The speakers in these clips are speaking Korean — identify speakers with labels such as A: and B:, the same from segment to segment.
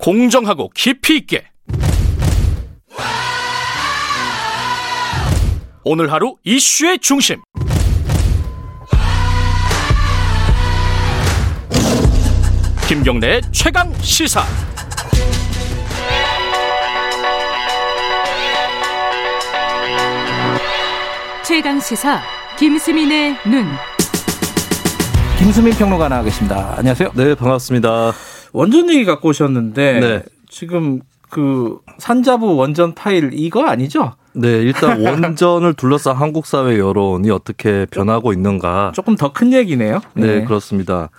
A: 공정하고 깊이 있게 오늘 하루 이슈의 중심 김경래의 최강 시사
B: 최강 시사 김수민의 눈.
C: 김수민 평론가 나와 계십니다. 안녕하세요.
D: 네, 반갑습니다.
C: 원전 얘기 갖고 오셨는데
D: 네.
C: 지금 그 산자부 원전 파일 이거 아니죠?
D: 네, 일단 원전을 둘러싼 한국 사회 여론이 어떻게 변하고 있는가.
C: 조금 더 큰 얘기네요.
D: 네, 그렇습니다.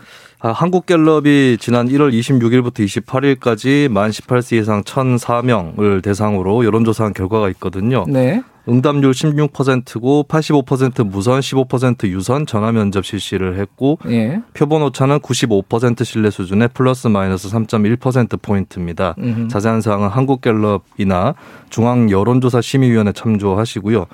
D: 아, 한국갤럽이 지난 1월 26일부터 28일까지 만 18세 이상 1,004명을 대상으로 여론조사한 결과가 있거든요.
C: 네.
D: 응답률 16%고 85% 무선, 15% 유선 전화 면접 실시를 했고
C: 예.
D: 표본 오차는 95% 신뢰 수준의 플러스 마이너스 3.1% 포인트입니다.
C: 음흠.
D: 자세한 사항은 한국갤럽이나 중앙 여론조사 심의위원회 참조하시고요.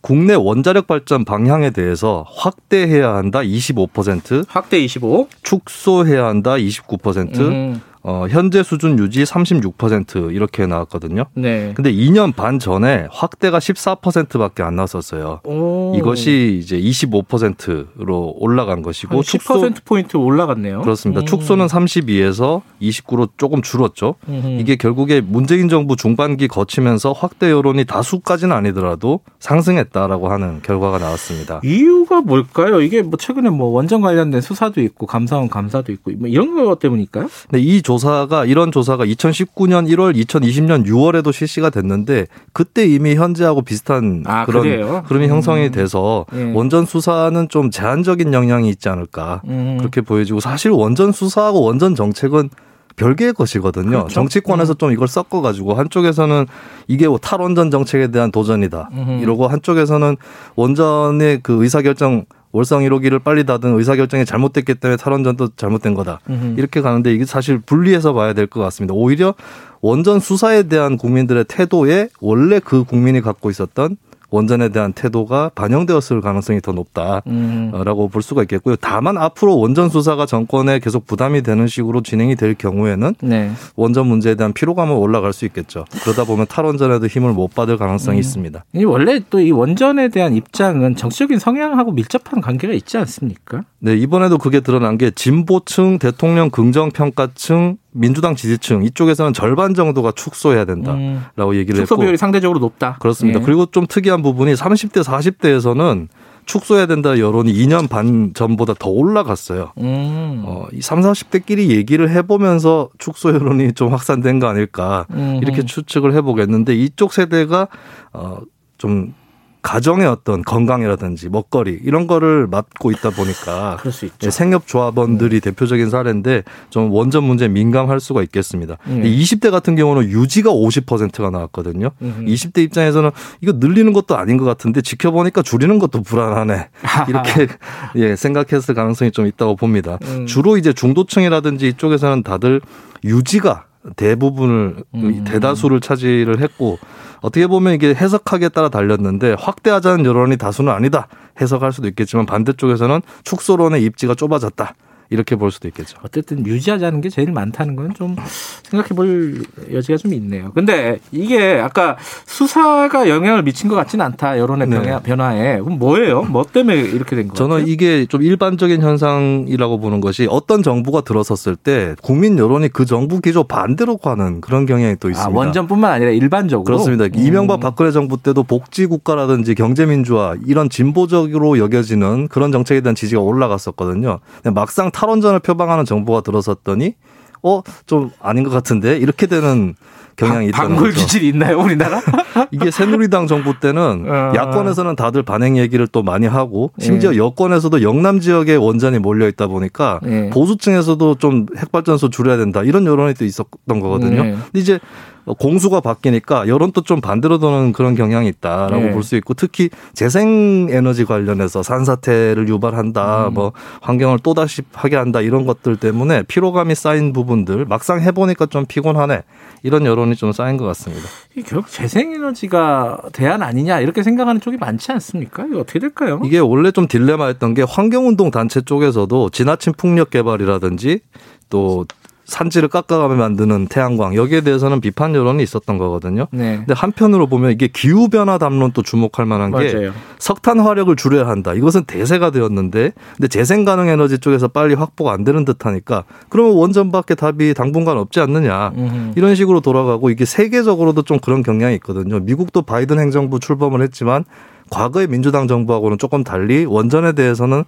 D: 국내 원자력 발전 방향에 대해서 확대해야 한다 25%,
C: 확대 25.
D: 축소해야 한다 29%,
C: 음.
D: 어, 현재 수준 유지 36% 이렇게 나왔거든요.
C: 네.
D: 근데 2년 반 전에 확대가 14%밖에 안 나왔었어요.
C: 오.
D: 이것이 이제 25%로 올라간 것이고
C: 한10% 포인트 올라갔네요.
D: 그렇습니다.
C: 음.
D: 축소는 32에서 29로 조금 줄었죠.
C: 음흠.
D: 이게 결국에 문재인 정부 중반기 거치면서 확대 여론이 다수까지는 아니더라도 상승했다라고 하는 결과가 나왔습니다.
C: 이유가 뭘까요? 이게 뭐 최근에 뭐 원전 관련된 수사도 있고 감사원 감사도 있고 뭐 이런 거 때문일까요?
D: 근데 이조 사가 이런 조사가 2019년 1월, 2020년 6월에도 실시가 됐는데 그때 이미 현재하고 비슷한
C: 아,
D: 그런
C: 그래요?
D: 흐름이
C: 음.
D: 형성이 돼서
C: 예.
D: 원전 수사는 좀 제한적인 영향이 있지 않을까
C: 음.
D: 그렇게 보여지고 사실 원전 수사하고 원전 정책은 별개의 것이거든요.
C: 그렇죠.
D: 정치권에서 좀 이걸 섞어가지고 한쪽에서는 이게 뭐 탈원전 정책에 대한 도전이다. 이러고 한쪽에서는 원전의 그 의사결정 월성 1호기를 빨리 닫은 의사결정이 잘못됐기 때문에 탈원전도 잘못된 거다.
C: 음흠.
D: 이렇게 가는데 이게 사실 분리해서 봐야 될 것 같습니다. 오히려 원전 수사에 대한 국민들의 태도에 원래 그 국민이 갖고 있었던 원전에 대한 태도가 반영되었을 가능성이 더 높다.
C: 음.
D: 라고 볼 수가 있겠고요. 다만 앞으로 원전 수사가 정권에 계속 부담이 되는 식으로 진행이 될 경우에는
C: 네.
D: 원전 문제에 대한 피로감은 올라갈 수 있겠죠. 그러다 보면 탈원전에도 힘을 못 받을 가능성이 있습니다.
C: 이 원래 또 이 원전에 대한 입장은 정치적인 성향하고 밀접한 관계가 있지 않습니까?
D: 네, 이번에도 그게 드러난 게 진보층, 대통령 긍정 평가층, 민주당 지지층 이쪽에서는 절반 정도가 축소해야 된다라고
C: 음.
D: 얘기를
C: 축소
D: 했고
C: 비율이 상대적으로 높다.
D: 그렇습니다.
C: 예.
D: 그리고 좀 특이한 부분이 30대, 40대에서는 축소해야 된다 여론이 2년 반 전보다 더 올라갔어요.
C: 음.
D: 어, 이 3, 40대끼리 얘기를 해보면서 축소 여론이 좀 확산된 거 아닐까
C: 음흠.
D: 이렇게 추측을 해보겠는데 이쪽 세대가 어, 좀 가정의 어떤 건강이라든지 먹거리 이런 거를 맡고 있다 보니까
C: 그럴 수 있죠.
D: 네, 생협 조합원들이 대표적인 사례인데 좀 원전 문제에 민감할 수가 있겠습니다.
C: 음.
D: 20대 같은 경우는 유지가 50%가 나왔거든요.
C: 음흠.
D: 20대 입장에서는 이거 늘리는 것도 아닌 것 같은데 지켜보니까 줄이는 것도 불안하네. 이렇게 예, 생각했을 가능성이 좀 있다고 봅니다.
C: 음.
D: 주로 이제 중도층이라든지 이쪽에서는 다들 유지가 대부분을
C: 음.
D: 대다수를 차지를 했고 어떻게 보면 이게 해석하기에 따라 달렸는데 확대하자는 여론이 다수는 아니다 해석할 수도 있겠지만 반대쪽에서는 축소론의 입지가 좁아졌다 이렇게 볼 수도 있겠죠.
C: 어쨌든 유지하자는 게 제일 많다는 건 좀 생각해 볼 여지가 좀 있네요. 근데 이게 아까 수사가 영향을 미친 것 같지는 않다. 여론의
D: 네.
C: 변화, 변화에. 그럼 뭐예요? 뭐 때문에 이렇게 된 거예요?
D: 저는 이게 좀 일반적인 현상이라고 보는 것이 어떤 정부가 들어섰을 때 국민 여론이 그 정부 기조 반대로 가는 그런 경향이 또
C: 아,
D: 있습니다.
C: 원전뿐만 아니라 일반적으로
D: 그렇습니다.
C: 음.
D: 이명박 박근혜 정부 때도 복지 국가라든지 경제 민주화 이런 진보적으로 여겨지는 그런 정책에 대한 지지가 올라갔었거든요. 근데 막상 탈원전을 표방하는 정부가 들어섰더니 어 좀 아닌 것 같은데 이렇게 되는 경향이 있다는
C: 방골
D: 거죠.
C: 기질이 있나요, 우리나라?
D: 이게 새누리당 정부 때는
C: 어.
D: 야권에서는 다들 반행 얘기를 또 많이 하고 심지어 여권에서도 영남 지역에 원전이 몰려 있다 보니까
C: 예.
D: 보수층에서도 좀 핵발전소 줄여야 된다 이런 여론이 또 있었던 거거든요.
C: 네.
D: 근데 이제 공수가 바뀌니까 여론도 좀 반대로 도는 그런 경향이 있다라고
C: 네.
D: 볼수 있고 특히 재생 에너지 관련해서 산사태를 유발한다,
C: 음.
D: 뭐 환경을 또 다시 하게 한다 이런 것들 때문에 피로감이 쌓인 부분들 막상 해보니까 좀 피곤하네 이런 여론이 좀 쌓인 것 같습니다.
C: 결국 재생 에너지가 대안 아니냐 이렇게 생각하는 쪽이 많지 않습니까? 이거 어떻게 될까요?
D: 이게 원래 좀 딜레마였던 게 환경운동 단체 쪽에서도 지나친 풍력 개발이라든지 또 산지를 깎아가며 만드는 태양광 여기에 대해서는 비판 여론이 있었던 거거든요.
C: 네.
D: 근데 한편으로 보면 이게 기후 변화 담론 또 주목할 만한 게
C: 맞아요.
D: 석탄 화력을 줄여야 한다. 이것은 대세가 되었는데 근데 재생 가능 에너지 쪽에서 빨리 확보가 안 되는 듯하니까 그러면 원전밖에 답이 당분간 없지 않느냐.
C: 음흠.
D: 이런 식으로 돌아가고 이게 세계적으로도 좀 그런 경향이 있거든요. 미국도 바이든 행정부 출범을 했지만 과거의 민주당 정부하고는 조금 달리 원전에 대해서는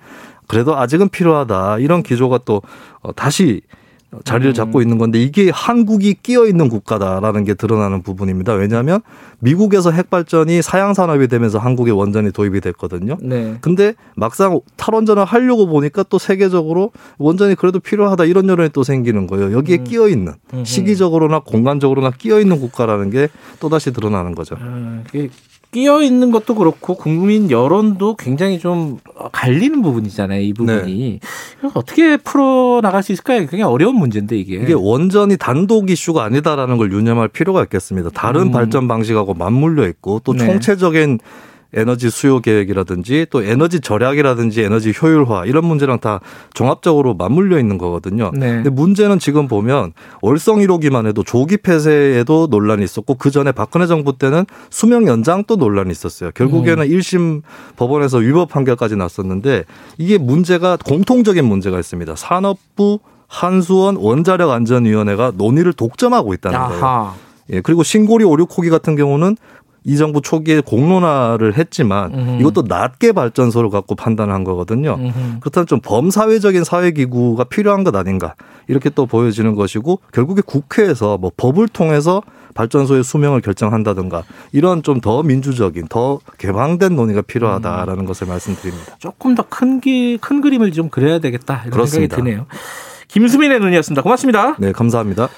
D: 그래도 아직은 필요하다. 이런 기조가 또 어, 다시 자리를 잡고 있는 건데 이게 한국이 끼어 있는 국가다라는 게 드러나는 부분입니다. 왜냐하면 미국에서 핵발전이 사양 산업이 되면서 한국에 원전이 도입이 됐거든요.
C: 네.
D: 근데 막상 탈원전을 하려고 보니까 또 세계적으로 원전이 그래도 필요하다 이런 여론이 또 생기는 거예요. 여기에 끼어 있는. 시기적으로나 공간적으로나 끼어 있는 국가라는 게 또 다시 드러나는 거죠.
C: 아, 끼어 있는 것도 그렇고 국민 여론도 굉장히 좀 갈리는 부분이잖아요. 이 부분이 이거 어떻게 풀어 나갈 수 있을까요? 굉장히 어려운 문제인데 이게.
D: 이게 원전이 단독 이슈가 아니다라는 걸 유념할 필요가 있겠습니다. 다른
C: 음.
D: 발전 방식하고 맞물려 있고 또
C: 네.
D: 총체적인 에너지 수요 계획이라든지 또 에너지 절약이라든지 에너지 효율화 이런 문제랑 다 종합적으로 맞물려 있는 거거든요.
C: 네.
D: 근데 문제는 지금 보면 월성 1호기만 해도 조기 폐쇄에도 논란이 있었고 그 전에 박근혜 정부 때는 수명 연장 또 논란이 있었어요. 결국에는
C: 음.
D: 일 1심 법원에서 위법 판결까지 났었는데 이게 문제가 공통적인 문제가 있습니다. 산업부 한수원 원자력 안전위원회가 논의를 독점하고 있다는 거예요.
C: 아하.
D: 예, 그리고 신고리 56호기 같은 경우는 이 정부 초기에 공론화를 했지만
C: 음.
D: 이것도 낮게 발전소를 갖고 판단한 거거든요.
C: 음흠.
D: 그렇다면 좀 범사회적인 사회기구가 필요한 것 아닌가 이렇게 또 보여지는 것이고 결국에 국회에서 뭐 법을 통해서 발전소의 수명을 결정한다든가 이런 좀 더 민주적인 더 개방된 논의가 필요하다라는
C: 음.
D: 것을 말씀드립니다.
C: 조금 더 큰큰 그림을 좀 그려야 되겠다 이런
D: 그렇습니다.
C: 생각이 드네요. 김수민의 눈이었습니다. 고맙습니다.
D: 네, 감사합니다.